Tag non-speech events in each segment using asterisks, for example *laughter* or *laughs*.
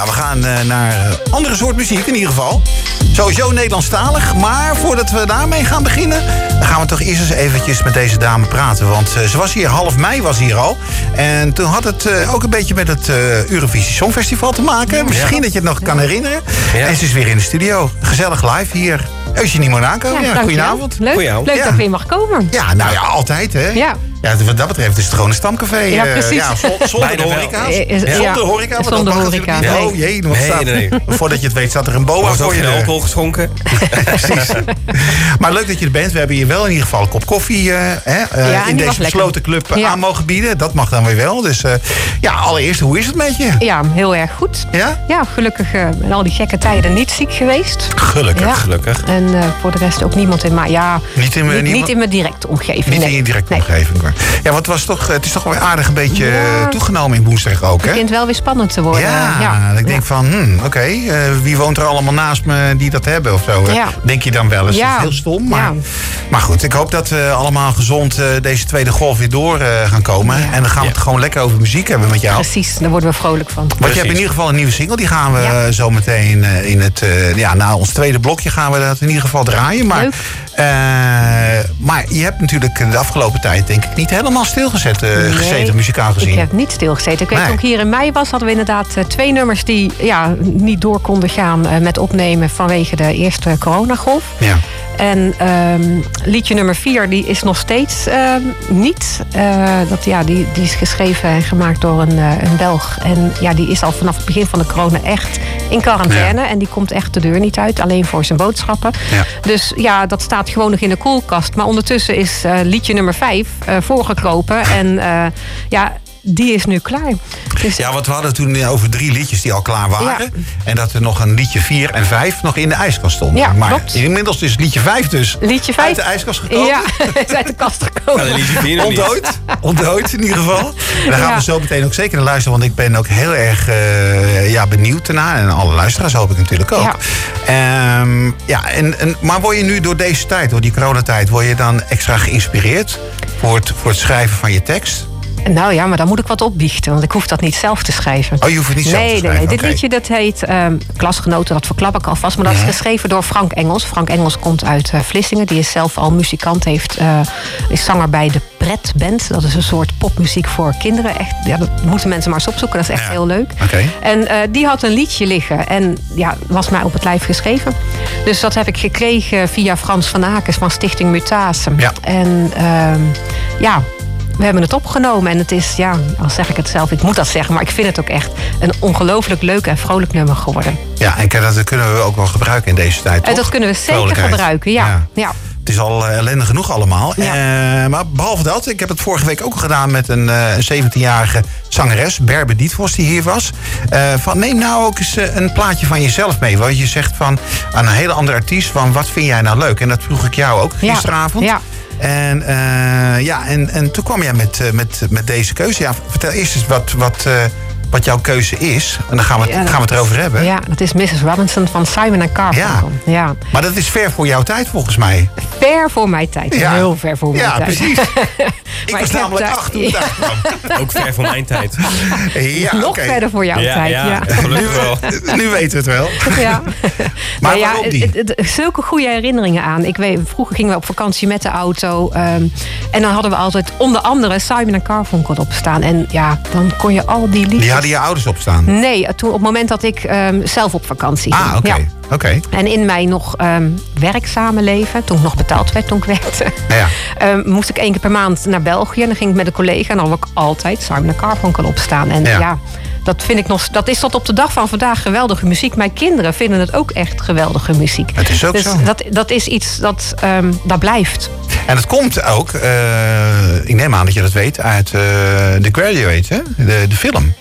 Nou, we gaan eh, naar eh, andere soort muziek in ieder geval. Sowieso Nederlandstalig. Maar voordat we daarmee gaan beginnen... dan gaan we toch eerst eens eventjes met deze dame praten. Want eh, ze was hier, half mei was hier al. En toen had het eh, ook een beetje met het eh, Eurovisie Songfestival te maken. Misschien dat je het nog kan herinneren. Ja. En ze is weer in de studio. Gezellig live hier. Eugenie Monaco. Ja, goedenavond. Leuk, Goedenavond. leuk Ja. dat ik weer mag komen. Ja, nou ja, altijd hè. Ja. Ja, wat dat betreft is het gewoon een stamcafé. Ja, eh, precies. Ja, zon- zonder de Bijna wel. horeca. Is- Zonder ja, horeca. zonder horeca, nee. Oh jee, wat Nee, staat- nee, nee. Voordat je het weet staat er een boa voor je alcohol geschonken? *laughs* Precies. maar leuk dat je er bent. We hebben hier wel in ieder geval een kop koffie eh, hè, eh, Ja, in deze besloten club Ja. aan mogen bieden. Dat mag dan weer wel. Dus eh, ja, allereerst, hoe is het met je? Ja, heel erg goed. Ja? Ja, gelukkig in al die gekke tijden niet ziek geweest. Gelukkig. Ja. Gelukkig. En eh, voor de rest ook niemand in mijn, ja, Niet in, mijn directe omgeving. Niet in je directe omgeving. Ja, want het, was toch, het is toch wel aardig een beetje Ja. eh, toegenomen in Woensdag ook, Het hè? begint wel weer spannend te worden. Ja, ja. ik denk van, hmm, oké, eh, wie woont er allemaal naast me die dat hebben of zo? eh? Ja. Denk je dan wel eens. Ja. Dat is heel stom, maar, Ja. maar goed. Ik hoop dat we allemaal gezond eh, deze tweede golf weer door eh, gaan komen. Ja. En dan gaan we Ja. het gewoon lekker over muziek hebben met jou. Precies, daar worden we vrolijk van. Want je hebt in ieder geval een nieuwe single. Die gaan we Ja. eh, zo meteen eh, in het... eh, ja, na ons tweede blokje gaan we dat in ieder geval draaien. Maar, Leuk. eh, maar je hebt natuurlijk de afgelopen tijd denk ik niet helemaal stilgezet Nee, gezeten, muzikaal gezien. Ik heb niet stilgezeten. Ik weet Nee. ik hier in mei was, hadden we inderdaad eh, twee nummers die ja, niet door konden gaan eh, met opnemen vanwege de eerste coronagolf. Ja. En ehm, liedje nummer vier, die is nog steeds ehm, niet. Eh, dat, ja, die, die is geschreven en gemaakt door een, eh, een Belg. En ja, die is al vanaf het begin van de corona echt in quarantaine. En die komt echt de deur niet uit, alleen voor zijn boodschappen. Ja. Dus ja, dat staat gewoon nog in de koelkast. Maar ondertussen is eh, liedje nummer vijf voorgekropen. En ja, die is nu klaar. Dus Ja, want we hadden toen over drie liedjes die al klaar waren. En dat er nog een liedje vier en vijf nog in de ijskast stonden. Ja, maar klopt. inmiddels is liedje vijf dus liedje vijf. uit de ijskast gekomen. Ja, *laughs* is uit de kast Ja, gekomen. dan liet je vier nog niet. Ontdooid. Ontdooid in ieder geval. En daar gaan Ja. we zo meteen ook zeker naar luisteren. Want ik ben ook heel erg eh, ja, benieuwd ernaar. En alle luisteraars hoop ik natuurlijk ook. Ja. ja, en, en, maar word je nu door deze tijd, door die coronatijd... word je dan extra geïnspireerd voor het, voor het schrijven van je tekst? Nou ja, maar dan moet ik wat opbiechten, want ik hoef dat niet zelf te schrijven. Oh, je hoeft het niet zelf nee, te nee, schrijven? nee. Dit Oké. liedje dat heet ehm, Klasgenoten, dat verklap ik alvast. Maar dat Ja. is geschreven door Frank Engels. Frank Engels komt uit eh, Vlissingen. Die is zelf al muzikant, heeft, eh, is zanger bij de Pret Band. Dat is een soort popmuziek voor kinderen. Echt, ja, dat moeten mensen maar eens opzoeken, dat is echt Ja. heel leuk. Oké. En eh, die had een liedje liggen en ja, was mij op het lijf geschreven. Dus dat heb ik gekregen via Frans van Akens van Stichting Mutase. Ja. En ehm, ja, we hebben het opgenomen en het is, ja, al zeg ik het zelf, ik moet dat zeggen, maar ik vind het ook echt een ongelooflijk leuk en vrolijk nummer geworden. Ja, en dat kunnen we ook wel gebruiken in deze tijd, En toch? dat kunnen we zeker gebruiken, ja. ja. Het is al eh, ellende genoeg allemaal. Ja. Eh, maar behalve dat, ik heb het vorige week ook gedaan met een, eh, een 17-jarige zangeres, Berbe Dietvos, die hier was. Eh, van neem nou ook eens eh, een plaatje van jezelf mee. Want je zegt van aan een hele andere artiest van wat vind jij nou leuk? En dat vroeg ik jou ook Ja. gisteravond. Ja. En, eh, ja, en, en toen kwam jij met, eh, met, met deze keuze. Ja, vertel eerst eens wat, wat, eh, wat jouw keuze is. En dan gaan we, Ja, gaan we het erover hebben. Ja, dat is Mrs. Robinson van Simon Garfunkel. Ja. Maar dat is ver voor jouw tijd volgens mij. Ver voor mijn tijd. Ja. Heel ver voor mijn Ja, tijd. precies. *laughs* Ik Maar was namelijk daar- acht toen Ja. *laughs* Ook ver van mijn tijd. Ja, Nog verder voor jouw Ja, tijd. ja, Ja. gelukkig wel. Nu weten we het wel. Ja. *laughs* Maar ja, waarom die? het- het- zulke goede herinneringen aan. Ik weet, vroeger gingen we op vakantie met de auto. ehm, en dan hadden we altijd onder andere Simon Garfunkel op staan. En ja, dan kon je al die liedjes... Die hadden je ouders op staan. Nee, toen, op het moment dat ik ehm, zelf op vakantie ging. Ah, oké. Ja. Oké. En in mijn nog ehm, werkzame leven, toen ik nog betaald werd toen ik werkte... Ja. *laughs* ehm, moest ik één keer per maand naar België. En dan ging ik met een collega en dan had ik altijd Simon en Garfunkel opstaan. En Ja. ja. dat vind ik nog... Dat is tot op de dag van vandaag geweldige muziek. Mijn kinderen vinden het ook echt geweldige muziek. Het is ook dus zo. Dat, dat is iets dat, ehm, dat blijft. En het komt ook, eh, ik neem aan dat je dat weet, uit eh The Graduate, hè? De, de film.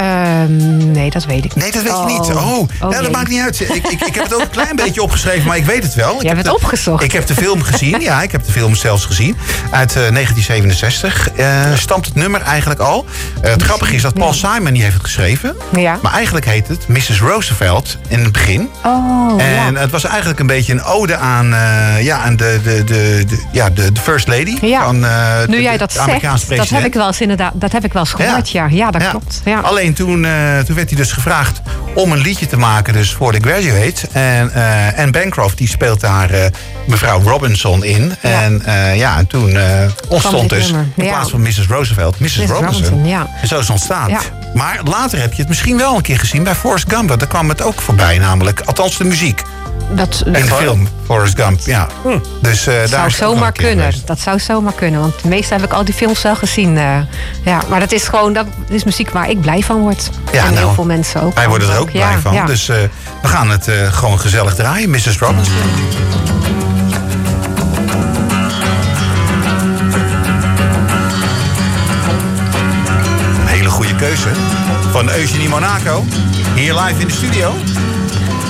Ehm, nee, dat weet ik niet. Nee, dat weet je niet. Oh, nou, dat jee. maakt niet uit. Ik, ik, ik heb het ook een klein beetje opgeschreven, maar ik weet het wel. Ik Je hebt heb het de- opgezocht. Ik heb de film gezien, ja, ik heb de film zelfs gezien. Uit eh, 1967 eh, stamt het nummer eigenlijk al. Eh, het grappige is dat Paul Simon die heeft het geschreven. Ja. Maar eigenlijk heet het Mrs. Roosevelt in het begin. Oh, En ja. het was eigenlijk een beetje een ode aan, eh, ja, aan de, de, de, de, ja, de, de First Lady. Ja. Van, eh, Nu de- jij dat Amerikaanse zegt, dat heb ik wel eens inderdaad, dat heb ik wel eens gehoord. Ja, ja, dat klopt. Ja. Alleen toen, eh, toen werd hij dus gevraagd om een liedje te maken dus voor The Graduate. En, uh, en Bancroft die speelt daar uh, mevrouw Robinson in. Ja. En uh, ja, en toen ontstond dus nummer. in plaats van Mrs. Roosevelt, Mrs. Robinson. Robinson ja. En zo is het ontstaan. Maar later heb je het misschien wel een keer gezien bij Forrest Gump. Daar kwam het ook voorbij namelijk. Althans de muziek. Dat, in de film, Forrest Gump, ja. Hm. Dus, uh, dat zou zomaar kunnen. Dat zou zomaar kunnen. Want de meeste heb ik al die films wel gezien. Uh, ja, maar dat is gewoon dat is muziek waar ik blij van word. Ja, en nou, heel veel mensen ook. Wij worden er ook blij van. Ja. Dus uh, we gaan het gewoon gezellig draaien, Mrs. Robinson. Een hele goede keuze van Eugenie Monaco. Hier live in de studio.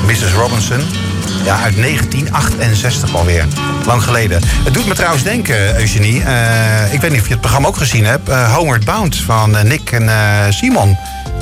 Mrs. Robinson. Ja, uit 1968 alweer. Lang geleden. Het doet me trouwens denken, Eugenie. Uh, ik weet niet of je het programma ook gezien hebt. Uh, Homeward Bound van Nick en Simon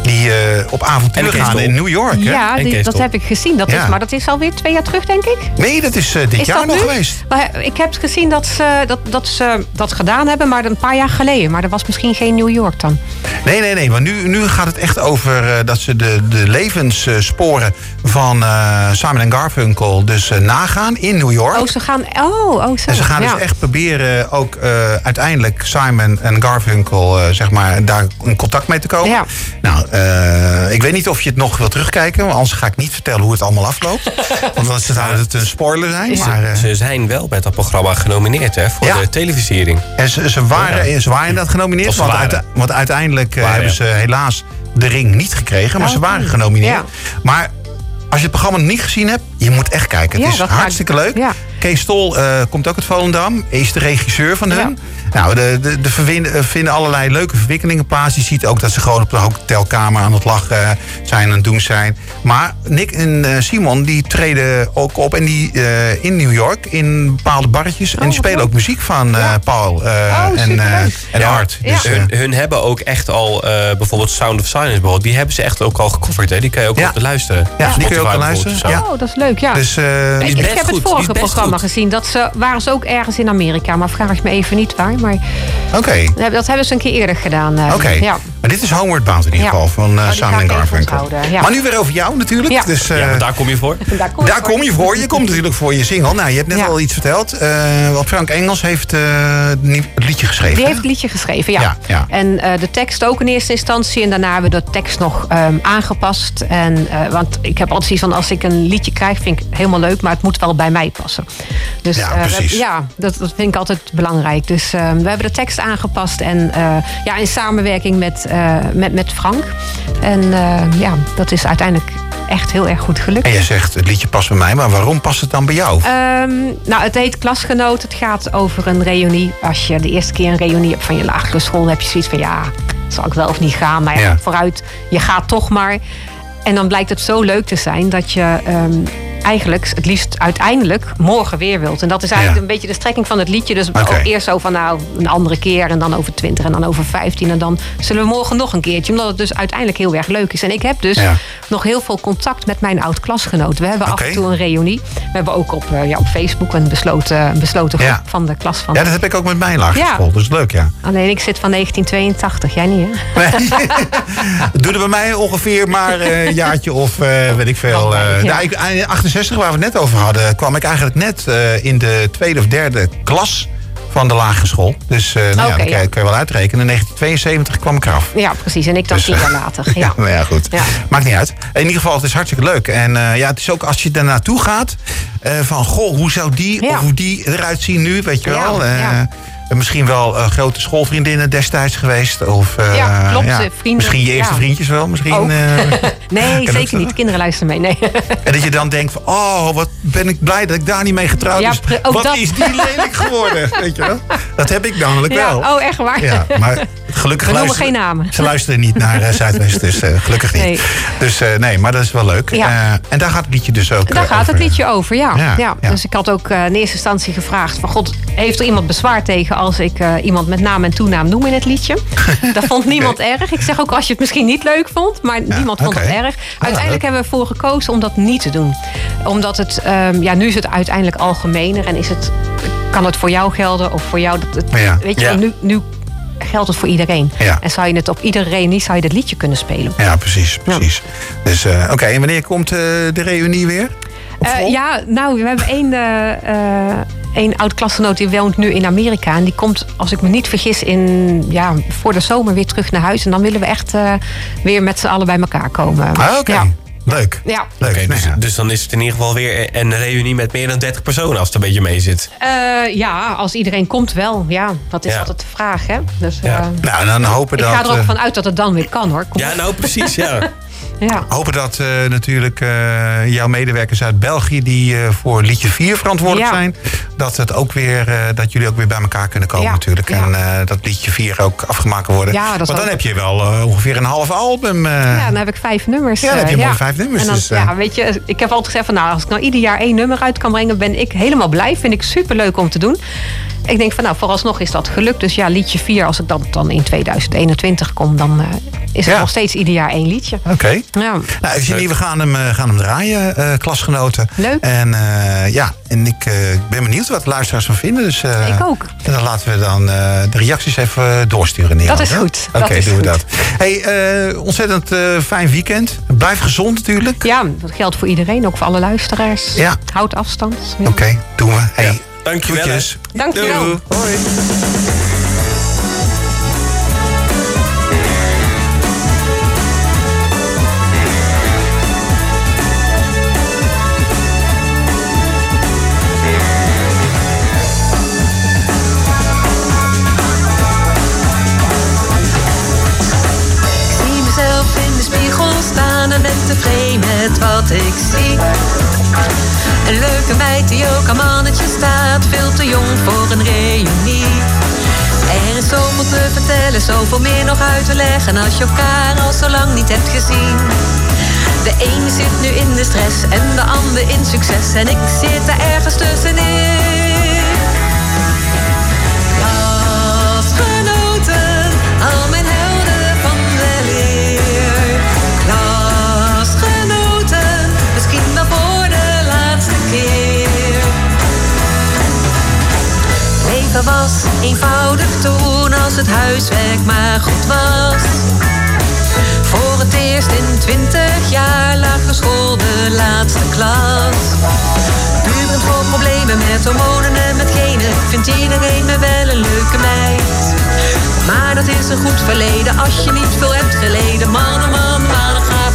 die uh, op avontuur gaan in New York. Ja, die, dat heb ik gezien. Dat is, maar dat is alweer twee jaar terug, denk ik. Nee, dat is uh, dit jaar nog geweest. Maar ik heb gezien dat ze dat, dat ze dat gedaan hebben, maar een paar jaar geleden. Maar dat was misschien geen New York dan. Nee, nee, nee. Maar nu, nu gaat het echt over uh, dat ze de, de levenssporen van Simon Garfunkel dus nagaan in New York. Oh, ze gaan... Oh, oh zo. En ze gaan dus echt proberen ook uiteindelijk Simon en Garfunkel, zeg maar, daar in contact mee te komen. Ja. Nou, uh, ik weet niet of je het nog wil terugkijken. Want anders ga ik niet vertellen hoe het allemaal afloopt. *laughs* want dan zou het een spoiler zijn. Maar, uh, ze zijn wel met dat programma genomineerd hè, voor de televisiering. En ze, ze, waren, ze waren inderdaad genomineerd. Want, uit, want, uiteindelijk uh, hebben ze helaas de ring niet gekregen. Maar ze oh. waren genomineerd. Maar als je het programma niet gezien hebt, je moet echt kijken. Het is hartstikke leuk. Ja. Kees Stol uh, komt ook uit Volendam. Is de regisseur van hun. Nou, de, de, de eh, vinden allerlei leuke verwikkelingen plaats. Je ziet ook dat ze gewoon op de hotelkamer aan het lachen zijn en het doen zijn. Maar Nick en uh, Simon die treden ook op en die, uh, in New York in bepaalde barretjes. en die oh, spelen ook muziek van ja. Paul oh, en, en Art. Dus, hun, hun, hebben ook echt al bijvoorbeeld Sound of Silence bijvoorbeeld. Die hebben ze echt ook al gecoverd. Hè? Die kan je ook op luisteren. Ja, die kun je ook luisteren. Ja. Oh, dat is leuk. Ja. Dus, ik, ik heb het vorige programma gezien. Dat ze, waren ze ook ergens in Amerika. Maar vraag me even niet waar. Maar Oké. Dat hebben ze een keer eerder gedaan. Uh, Oké. Ja. Maar dit is Homeward Bound in ieder geval van uh, Simon Garfunkel. Ja. Maar nu weer over jou natuurlijk. Ja. Dus, uh, ja, daar kom je voor. *laughs* daar kom, daar kom je voor. Je komt natuurlijk voor je single. Nou, je hebt net al iets verteld. want Frank Engels heeft het liedje geschreven. Die heeft het liedje geschreven, ja. ja, En de tekst ook in eerste instantie. En daarna hebben we de tekst nog um, aangepast. En, want ik heb altijd zoiets van als ik een liedje krijg, vind ik helemaal leuk. Maar het moet wel bij mij passen. Dus ja, precies. ja dat, dat vind ik altijd belangrijk. Dus uh, we hebben de tekst aangepast en uh, ja, in samenwerking met, uh, met, met Frank. En ja, dat is uiteindelijk echt heel erg goed gelukt. En je zegt, het liedje past bij mij, maar waarom past het dan bij jou? Um, nou, het heet Klasgenoot. Het gaat over een reunie. Als je de eerste keer een reunie hebt van je lagere school, dan heb je zoiets van ja, zal ik wel of niet gaan. Maar ja, vooruit, je gaat toch maar. En dan blijkt het zo leuk te zijn dat je um, eigenlijk het liefst uiteindelijk morgen weer wilt. En dat is eigenlijk een beetje de strekking van het liedje. Dus eerst zo van nou een andere keer en dan over 20 en dan over 15 en dan zullen we morgen nog een keertje. Omdat het dus uiteindelijk heel erg leuk is. En ik heb dus nog heel veel contact met mijn oud klasgenoot. We hebben af en toe een reunie. We hebben ook op, uh, ja, op Facebook een besloten, besloten groep van de klas van. Ja, dat heb ik ook met mijn lagere school. Dus leuk, ja. Alleen ik zit van 1982, jij niet hè? Nee. *laughs* Doe er bij mij ongeveer maar een jaartje of uh, weet ik veel. Uh, ja. nou, 68 waar we het net over hadden, kwam ik eigenlijk net uh, in de tweede of derde klas van de lagere school. Dus uh, nou okay, ja, dat kun je, wel uitrekenen. In 1972 kwam ik eraf. Ja, precies. En ik dan dus, tien jaar later. Ja, *laughs* ja, nou ja goed. Maakt niet uit. In ieder geval, het is hartstikke leuk. En uh, ja, het is ook als je er naartoe gaat... Uh, van, goh, hoe zou die of hoe die eruit zien nu, weet je wel. Misschien wel grote schoolvriendinnen destijds geweest. Of, ja, klopt. Misschien je eerste vriendjes wel. Misschien, *laughs* nee, zeker niet. Kinderen luisteren mee. Nee. *laughs* en dat je dan denkt van, oh, wat ben ik blij dat ik daar niet mee getrouwd ja, is. Wat dat. is die lelijk geworden? *laughs* Weet je wel? Dat heb ik namelijk wel. Oh, echt waar? Ja, maar *laughs* gelukkig We geen namen. Ze luisteren niet naar Zuidwest, dus gelukkig niet. Nee. Dus nee, maar dat is wel leuk. en daar gaat het liedje dus ook Daar gaat het liedje over, ja. ja. Dus ik had ook in eerste instantie gevraagd van, god, heeft er iemand bezwaar tegen als ik iemand met naam en toenaam noem in het liedje. dat vond niemand erg. Ik zeg ook als je het misschien niet leuk vond, maar niemand vond het erg. Uiteindelijk hebben we ervoor gekozen om dat niet te doen. Omdat het, um, ja, nu is het uiteindelijk algemener en is het, kan het voor jou gelden of voor jou. Dat het, Weet je, nu, nu geldt het voor iedereen. Ja. En zou je het op iedere reunie zou je dat liedje kunnen spelen. Ja, precies. precies. Dus eh, oké, en wanneer komt eh, de reunie weer? Eh, ja, nou, we hebben één, één oud-klasgenoot die woont nu in Amerika. En die komt, als ik me niet vergis, in, ja, voor de zomer weer terug naar huis. En dan willen we echt eh, weer met z'n allen bij elkaar komen. Ah, oké. Ja. Leuk. Ja. Leuk. Oké, Nou dus, dus dan is het in ieder geval weer een reunie met meer dan 30 personen als het een beetje mee zit. Eh, ja, als iedereen komt wel. Ja, dat is Ja. altijd de vraag, hè. Dus, Ja. eh, Nou, dan hopen ik dat... ga er ook van uit dat het dan weer kan, hoor. Kom Ja, nou precies, ja. *laughs* ja. hopen dat eh, natuurlijk eh, jouw medewerkers uit België... die eh, voor liedje 4 verantwoordelijk Ja. zijn... dat, het ook weer, eh, dat jullie ook weer bij elkaar kunnen komen Ja, natuurlijk. ja. En eh, dat liedje 4 ook afgemaakt worden. Ja, Want dan ook- heb je wel eh, ongeveer een half album. Ja, dan heb ik vijf nummers. Ja, dan heb je mooi vijf nummers, En dan, dus, ja, weet je, ik heb altijd gezegd van nou, als ik nou ieder jaar één nummer uit kan brengen, ben ik helemaal blij. Vind ik super leuk om te doen. Ik denk van nou, vooralsnog is dat gelukt. Dus ja, liedje 4, als ik dan, dan in 2021 kom, dan is het nog steeds ieder jaar één liedje. Oké. Ja. Nou, we gaan hem, gaan hem draaien, klasgenoten. Leuk. En ja, en ik ben benieuwd wat de luisteraars van vinden. Dus, eh, Ik ook. En dan laten we dan eh, de reacties even doorsturen. Nederland, Dat is goed. Oké, doen we dat. Hey, eh, ontzettend eh, fijn weekend. Blijf gezond natuurlijk. ja, dat geldt voor iedereen, ook voor alle luisteraars. Ja. Houd afstand. Ja. Oké, doen we. Hey, Ja. Dankjewel, groetjes. Dankjewel. Doei. Hoi. Ik zie. Een leuke meid die ook aan mannetje staat, veel te jong voor een reunie. Er is zoveel te vertellen, zoveel meer nog uit te leggen als je elkaar al zo lang niet hebt gezien. De een zit nu in de stress en de ander in succes en ik zit er ergens tussenin. Was eenvoudig toen als het huiswerk maar goed was. Voor het eerst in twintig jaar lagere school de laatste klas. Puberend voor problemen met hormonen en met genen. Vindt iedereen me wel een leuke meid. Maar dat is een goed verleden als je niet veel hebt geleden. Man, oh man, wat een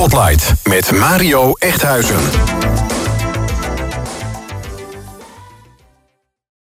Spotlight met Mario Echthuizen.